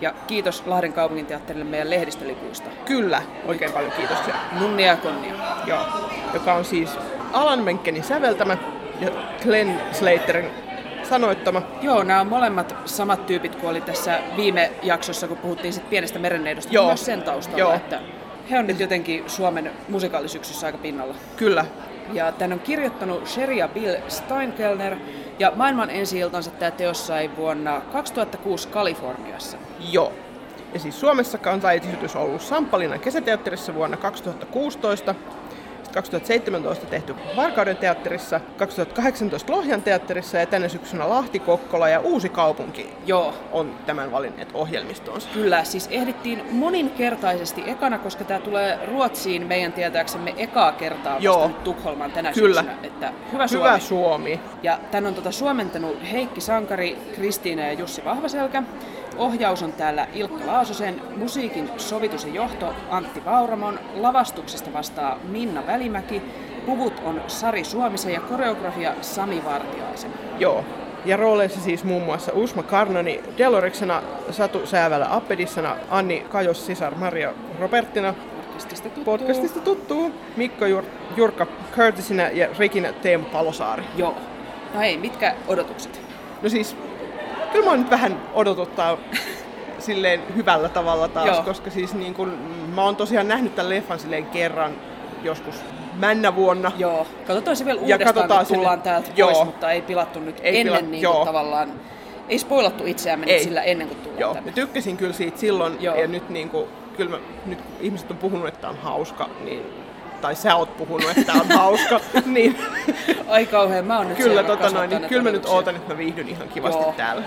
Ja kiitos Lahden kaupungin teatterille meidän lehdistölipuista. Kyllä. Oikein paljon kiitoksia. Nunnia ja konnia. Joo. Joka on siis Alan Menkenin säveltämä ja Glenn Slaterin sanoittama. Joo, nämä on molemmat samat tyypit kuin oli tässä viime jaksossa, kun puhuttiin sit pienestä merenneidosta. Joo. Myös sen taustalla, Joo. että he on nyt jotenkin Suomen musikaalisyksyssä aika pinnalla. Kyllä. Ja tän on kirjoittanut Sheria Bill Steinkellner, ja maailman ensi iltansa tämä teos sai vuonna 2006 Kaliforniassa. Joo. Ja siis Suomessa kansanesitys on ollut Sampalinan kesäteatterissa vuonna 2016, sitten 2017 tehty Varkauden teatterissa, 2018 Lohjan teatterissa ja tänä syksynä Lahti, Kokkola ja Uusi kaupunki Joo, on tämän valinneet ohjelmistoonsa. Kyllä, siis ehdittiin moninkertaisesti ekana, koska tämä tulee Ruotsiin meidän tietääksemme ekaa kertaa vasta Joo. nyt Tukholmaan tänä Kyllä. syksynä. Että hyvä Suomi. Hyvä Suomi. Ja tän on tota suomentanut Heikki Sankari, Kristiina ja Jussi Vahvaselkä. Ohjaus on täällä Ilkka Laasosen, musiikin sovitus ja johto Antti Vauramon, lavastuksesta vastaa Minna Välimäki, puvut on Sari Suomisen ja koreografia Sami Vartiaisen. Joo. Ja rooleissa siis muun muassa Usma Karnani Deloriksena, Satu Säävälä Appedissana, Anni Kajos Sisar Maria Robertina, Podcastista tuttuu. podcastista tuttuu, Mikko Jur- Jurka Curtisina ja Regina Teemu Palosaari. Joo. No hei, mitkä odotukset? No siis, kyllä mä nyt vähän odotuttaa silleen hyvällä tavalla taas, Joo. koska siis niin kun, mä oon tosiaan nähnyt tämän leffan silleen kerran joskus männä vuonna. Joo, katsotaan se vielä Ja uudestaan, tullaan sinne- täältä Joo. pois, mutta ei pilattu nyt Ei ennen pila- niin kuin tavallaan, ei spoilattu itseämme Ei. sillä ennen kuin tullaan Joo, tänne. tykkäsin kyllä siitä silloin, Joo. ja nyt, niin kuin, kyllä mä, nyt kun ihmiset on puhunut, että on hauska, niin, tai sä oot puhunut, että on hauska, (laughs) niin Ai kauhean, mä oon nyt kyllä, tota noin, niin, kyllä mä nyt ootan, että mä viihdyn ihan kivasti Joo. täällä.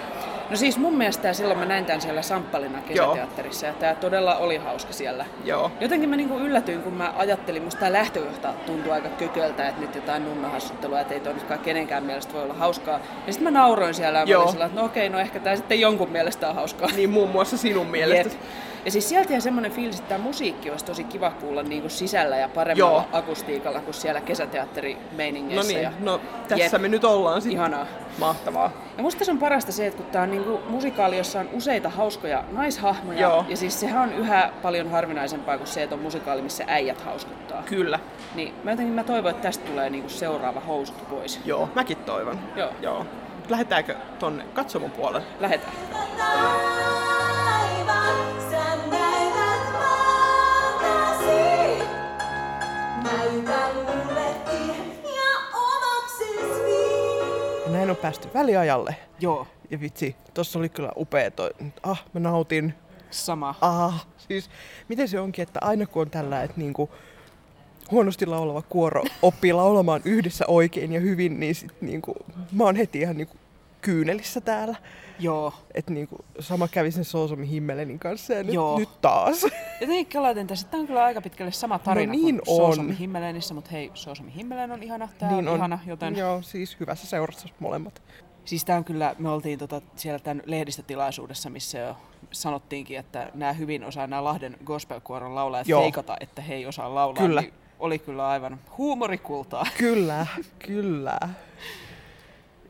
No siis mun mielestä silloin mä näin tämän siellä Samppalina kesäteatterissa ja tää todella oli hauska siellä. Joo. Jotenkin mä niinku yllätyin, kun mä ajattelin, musta tää lähtökohta tuntui aika kököltä, että nyt jotain nunnahassuttelua, että ei toi nytkään kenenkään mielestä voi olla hauskaa. Ja sitten mä nauroin siellä ja Joo. sillä, että no okei, no ehkä tää sitten jonkun mielestä on hauskaa. Niin muun muassa sinun mielestä. Jep. Ja siis sieltä jäi semmoinen fiilis, että tämä musiikki olisi tosi kiva kuulla niinku sisällä ja paremmalla Joo. akustiikalla kuin siellä No kesäteatterimeiningeissä. niin, ja... no tässä Jep. me nyt ollaan sitten. Ihanaa. Mahtavaa. Ja musta se on parasta se, että kun tää on niinku musikaali, jossa on useita hauskoja naishahmoja, Joo. ja siis sehän on yhä paljon harvinaisempaa kuin se, että on musikaali, missä äijät hauskuttaa. Kyllä. Niin mä jotenkin mä toivon, että tästä tulee niinku seuraava housut pois. Joo, mäkin toivon. Joo. Joo. Lähdetäänkö tonne katsomon puolelle? Lähetään. On päästy väliajalle. Joo. Ja vitsi, tossa oli kyllä upea toi. Ah, mä nautin. Sama. Ah, siis miten se onkin, että aina kun on tällä, että niinku huonosti laulava kuoro oppii (laughs) laulamaan yhdessä oikein ja hyvin, niin sit niinku, mä oon heti ihan niinku kyynelissä täällä. Joo. Että niinku, sama kävi sen Soosomi Himmelenin kanssa ja nyt, Joo. nyt taas. Jotenkin kelaitin tässä, tämä on kyllä aika pitkälle sama tarina No niin kuin on. Soosomi Himmelenissä, mutta hei, Soosomi Himmelen on ihana, tämä niin on, ihana, joten... Joo, siis hyvässä seurassa molemmat. Siis tämä on kyllä, me oltiin tota, siellä tämän lehdistötilaisuudessa, missä jo sanottiinkin, että nämä hyvin osaa nämä Lahden gospelkuoron laulajat Joo. feikata, että he ei osaa laulaa. Kyllä. Niin oli kyllä aivan huumorikultaa. Kyllä, kyllä.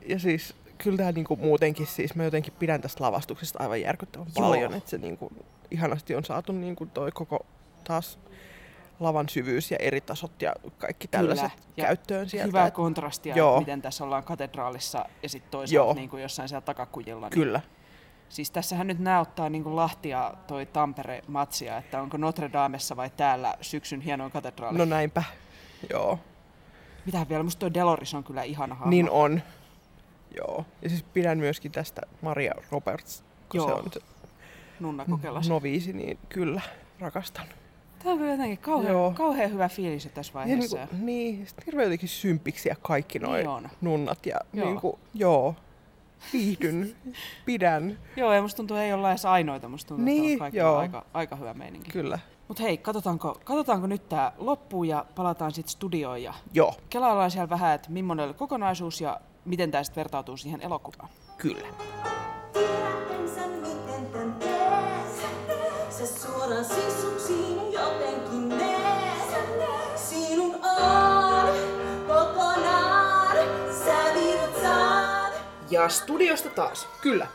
Ja siis kyllä tämä niinku muutenkin, siis mä jotenkin pidän tästä lavastuksesta aivan järkyttävän Joo. paljon, että se niinku ihanasti on saatu niinku toi koko taas lavan syvyys ja eri tasot ja kaikki tällaiset Ja käyttöön sieltä. Hyvää kontrastia, Joo. miten tässä ollaan katedraalissa ja sitten Joo. toisaalta niin kuin jossain siellä takakujilla. Niin Kyllä. Siis tässähän nyt näyttää niin kuin Lahtia toi Tampere-matsia, että onko Notre Damessa vai täällä syksyn hienoin katedraali. No näinpä. Joo. Mitähän vielä, musta toi Deloris on kyllä ihana hahmo. Niin on. Joo. Ja siis pidän myöskin tästä Maria Roberts, kun Joo. se on se Nunna kokelas. noviisi, niin kyllä rakastan. Tämä on kyllä jotenkin kauhean, Joo. kauhean hyvä fiilis tässä Ja vaiheessa. niin, kuin, niin, sit hirveän jotenkin sympiksiä kaikki noi Niin nunnat. Ja Joo. niin kuin, joo, viihdyn, pidän, Joo, ja musta tuntuu, ei olla edes ainoita. Musta tuntuu, että Niin, on kaikki joo. aika, aika hyvä meininki. kyllä. Mutta hei, katsotaanko, katsotaanko nyt tää loppuun ja palataan sitten studioon ja Joo, kelaillaan siellä vähän, että millainen oli kokonaisuus ja miten tämä sitten vertautuu siihen elokuvaan. kyllä. Suoraan jotenkin nees. Sinun on kokonaan, sä. Ja studiosta taas. Kyllä.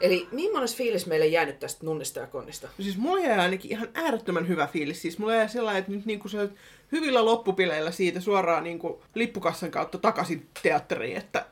Eli millainen fiilis meille jäänyt tästä Nunnista ja Konnista? Siis mulla jäi ainakin ihan äärettömän hyvä fiilis. Siis mulla jäi sellainen, että nyt niinku se hyvillä loppupileillä siitä suoraan niinku lippukassan kautta takaisin teatteriin, että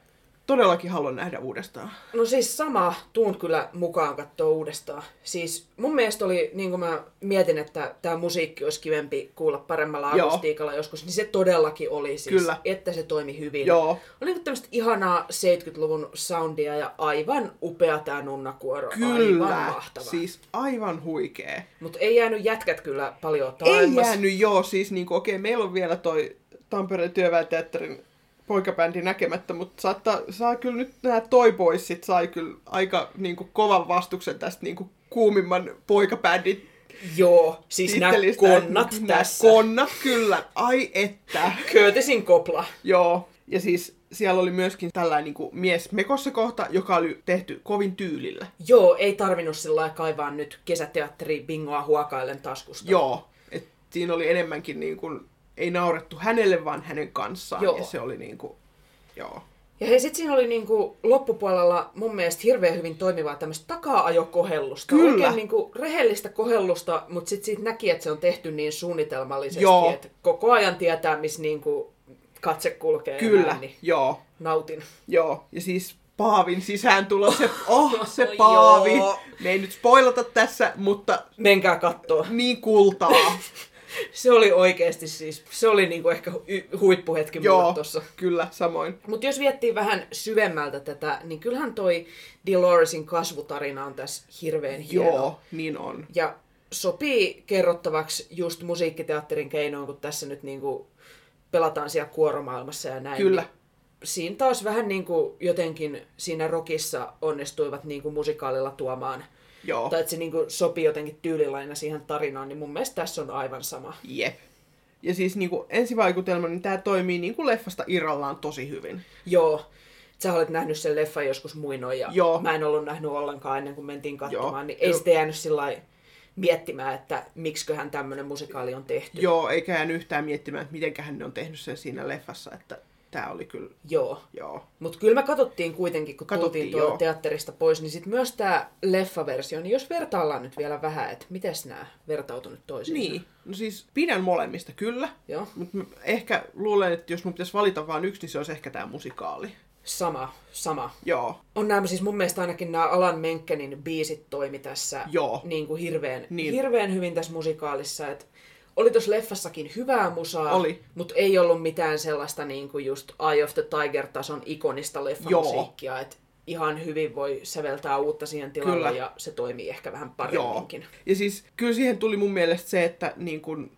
todellakin haluan nähdä uudestaan. No siis sama, tuun kyllä mukaan katsoa uudestaan. Siis mun mielestä oli, niin kuin mä mietin, että tämä musiikki olisi kivempi kuulla paremmalla Joo. akustiikalla joskus, niin se todellakin oli siis, Kyllä. että se toimi hyvin. Joo. Oli niin tämmöistä ihanaa 70-luvun soundia ja aivan upea tämä nunnakuoro. Aivan Kyllä. mahtava. Siis aivan huikee. Mutta ei jäänyt jätkät kyllä paljon Ei taaemmas. jäänyt joo, siis niinku, okei, meillä on vielä toi Tampereen työväenteatterin poikabändi näkemättä, mutta saattaa, saa kyllä nyt nämä Toy Boysit sai kyllä aika niinku, kovan vastuksen tästä niinku, kuumimman poikabändin Joo, siis nämä konnat Nää tässä. Konnat, kyllä. Ai että. Curtisin kopla. Joo. Ja siis siellä oli myöskin tällainen niinku, mies mekossa kohta, joka oli tehty kovin tyylillä. Joo, ei tarvinnut sillä kaivaa nyt kesäteatteri bingoa huokaillen taskusta. Joo. Et siinä oli enemmänkin niin kuin, ei naurettu hänelle, vaan hänen kanssaan. Joo. Ja se oli niin kuin, joo. Ja hei, sit siinä oli niinku loppupuolella mun mielestä hirveän hyvin toimivaa tämmöistä takaa-ajokohellusta. Kyllä. Oikein niinku rehellistä kohellusta, mutta sit siitä näki, että se on tehty niin suunnitelmallisesti, Joo. että koko ajan tietää, missä niinku katse kulkee. Kyllä, näin, niin joo. nautin. Joo. Ja siis Paavin sisääntulo, se, (laughs) oh, se. Paavi. Me ei nyt spoilata tässä, mutta Menkää kattoo. niin kultaa. (laughs) Se oli oikeasti siis, se oli niinku ehkä hu- huippuhetki joo, tossa. kyllä, samoin. Mutta jos viettii vähän syvemmältä tätä, niin kyllähän toi Doloresin kasvutarina on tässä hirveän hieno. Joo, niin on. Ja sopii kerrottavaksi just musiikkiteatterin keinoin, kun tässä nyt niinku pelataan siellä kuoromaailmassa ja näin. Kyllä. Niin siinä taas vähän niinku jotenkin siinä rockissa onnistuivat niinku musikaalilla tuomaan, Joo, tai että se niinku sopii jotenkin tyylilaina siihen tarinaan, niin mun mielestä tässä on aivan sama. jep. Ja siis niin kuin ensivaikutelma, niin tämä toimii niin kuin leffasta irrallaan tosi hyvin. Joo, sä olet nähnyt sen leffan joskus muinoin ja Joo. mä en ollut nähnyt ollenkaan ennen kuin mentiin katsomaan, Joo. niin ei sitä jäänyt sillä miettimään, että miksiköhän tämmöinen musikaali on tehty. Joo, eikä jäänyt yhtään miettimään, että mitenköhän ne on tehnyt sen siinä leffassa, että tämä oli kyllä, Joo. joo. Mutta kyllä me katsottiin kuitenkin, kun Katsottiin, tultiin tuolta joo. teatterista pois, niin sitten myös tämä leffaversio, niin jos vertaillaan nyt vielä vähän, että miten nämä vertautuu nyt toisiinsa. Niin, no siis pidän molemmista kyllä, Joo, mutta ehkä luulen, että jos mun pitäisi valita vain yksi, niin se olisi ehkä tämä musikaali. sama, sama. Joo, On nämä siis mun mielestä ainakin nämä Alan Menkenin biisit toimi tässä Joo. niin kuin hirveän, Niin. hirveän hyvin tässä musikaalissa. Et oli tuossa leffassakin hyvää musaa, Oli. mutta ei ollut mitään sellaista niin kuin just Eye of the Tiger-tason ikonista leffamusiikkia. Et ihan hyvin voi säveltää uutta siihen tilalle Kyllä. ja se toimii ehkä vähän joo. paremminkin. Ja siis kyllä siihen tuli mun mielestä se, että niin kun,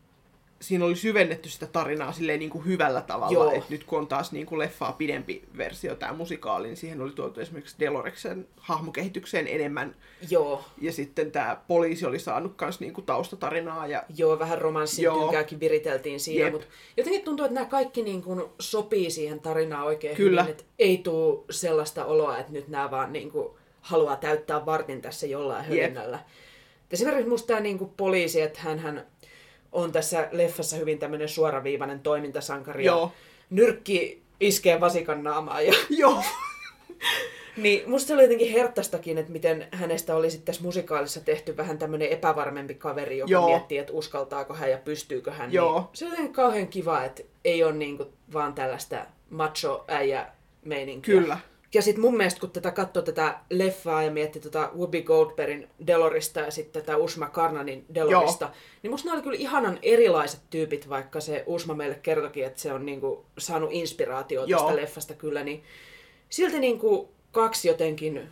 siinä oli syvennetty sitä tarinaa silleen niin kuin hyvällä tavalla. Joo. Et nyt kun on taas niin kuin leffaa pidempi versio, tämä musikaali, niin siihen oli tuotu esimerkiksi Deloreksen hahmokehitykseen enemmän. Joo, Ja sitten tämä poliisi oli saanut myös niin kuin taustatarinaa. Ja Joo, vähän romanssin Joo. tynkääkin viriteltiin siinä, Jep. mutta jotenkin tuntuu, että nämä kaikki niin kuin sopii siihen tarinaan oikein Kyllä. hyvin, että ei tule sellaista oloa, että nyt nämä vaan niin kuin haluaa täyttää vartin tässä jollain Jep. hölinnällä. Esimerkiksi musta tämä niin kuin poliisi, että hän on tässä leffassa hyvin tämmöinen suoraviivainen toimintasankari Joo. ja nyrkki iskee vasikan naamaan ja (laughs) joo, (laughs) niin musta se oli jotenkin herttastakin, että miten hänestä oli sitten tässä musikaalissa tehty vähän tämmöinen epävarmempi kaveri, joka Joo. Joo. miettii, että uskaltaako hän ja pystyykö hän. Joo. Niin se on jotenkin kauhean kiva, että ei ole niinku vaan tällaista macho äijä meininkiä. kyllä, Ja sitten mun mielestä, kun tätä katsoi tätä leffaa ja mietti tota Whoopi Goldbergin Delorista ja sitten tätä Usma Karnanin Delorista, Joo. niin musta ne oli kyllä ihanan erilaiset tyypit, vaikka se Usma meille kertokin, että se on niinku saanut inspiraatiota tästä leffasta kyllä, niin silti niinku kaksi jotenkin,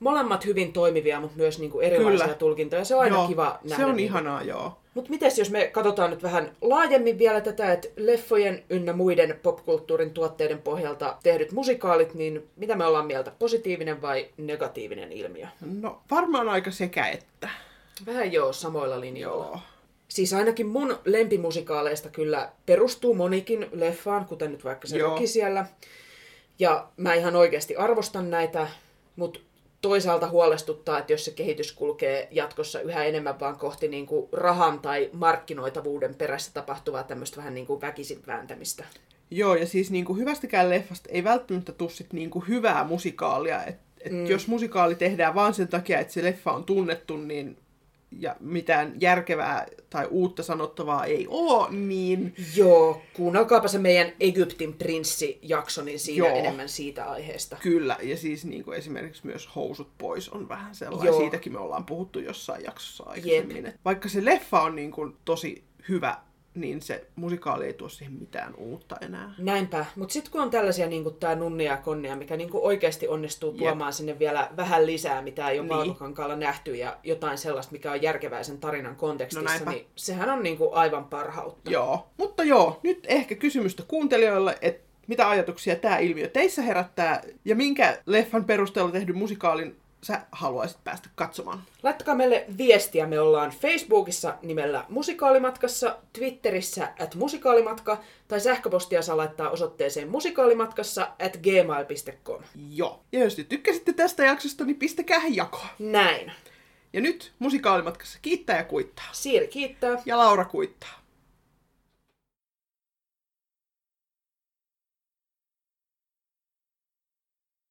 molemmat hyvin toimivia, mutta myös niinku erilaisia Kyllä. tulkintoja. Se on aina Joo, kiva nähdä. Se on niinku- ihanaa, joo. Mutta mites jos me katsotaan nyt vähän laajemmin vielä tätä, että leffojen ynnä muiden popkulttuurin tuotteiden pohjalta tehdyt musikaalit, niin mitä me ollaan mieltä, positiivinen vai negatiivinen ilmiö? No varmaan aika sekä että. Vähän joo, samoilla linjoilla. Joo. Siis ainakin mun lempimusikaaleista kyllä perustuu monikin leffaan, kuten nyt vaikka se Joo. Siellä. Ja mä ihan oikeasti arvostan näitä, mutta toisaalta huolestuttaa, että jos se kehitys kulkee jatkossa yhä enemmän vaan kohti niin kuin rahan tai markkinoitavuuden perässä tapahtuvaa tämmöistä vähän niin kuin väkisin vääntämistä. Joo, ja siis niinku hyvästäkään leffasta ei välttämättä tule sit niinku hyvää musikaalia. Et, et mm. Jos musikaali tehdään vaan sen takia, että se leffa on tunnettu, niin ja mitään järkevää tai uutta sanottavaa ei ole, niin Joo, kuunnelkaapa se meidän Egyptin prinssi-jakso, niin siinä Joo. enemmän siitä aiheesta. kyllä. Ja siis niinku esimerkiksi myös Housut pois on vähän sellainen. Joo. Siitäkin me ollaan puhuttu jossain jaksossa aikaisemmin. Et Vaikka se leffa on niinku tosi hyvä, niin se musikaali ei tuo siihen mitään uutta enää. Näinpä, mutta sitten kun on tällaisia niin kuin tämä Nunnia ja Konnia, mikä niin kuin oikeasti onnistuu tuomaan sinne vielä vähän lisää, mitä ei ole Niin. Valkokankaalla nähty, ja jotain sellaista, mikä on järkevää sen tarinan kontekstissa, No niin sehän on niin kuin aivan parhautta. Joo, mutta joo, nyt ehkä kysymystä kuuntelijoille, että mitä ajatuksia tämä ilmiö teissä herättää ja minkä leffan perusteella tehdyn musikaalin sä haluaisit päästä katsomaan. Laittakaa meille viestiä. Me ollaan Facebookissa nimellä Musikaalimatkassa, Twitterissä at musikaalimatka, tai sähköpostia saa laittaa osoitteeseen musikaalimatkassa at gmail.com. Joo. Ja jos te tykkäsitte tästä jaksosta, niin pistäkää jakoa. Näin. Ja nyt musikaalimatkassa kiittää ja kuittaa. Siiri kiittää. Ja Laura kuittaa.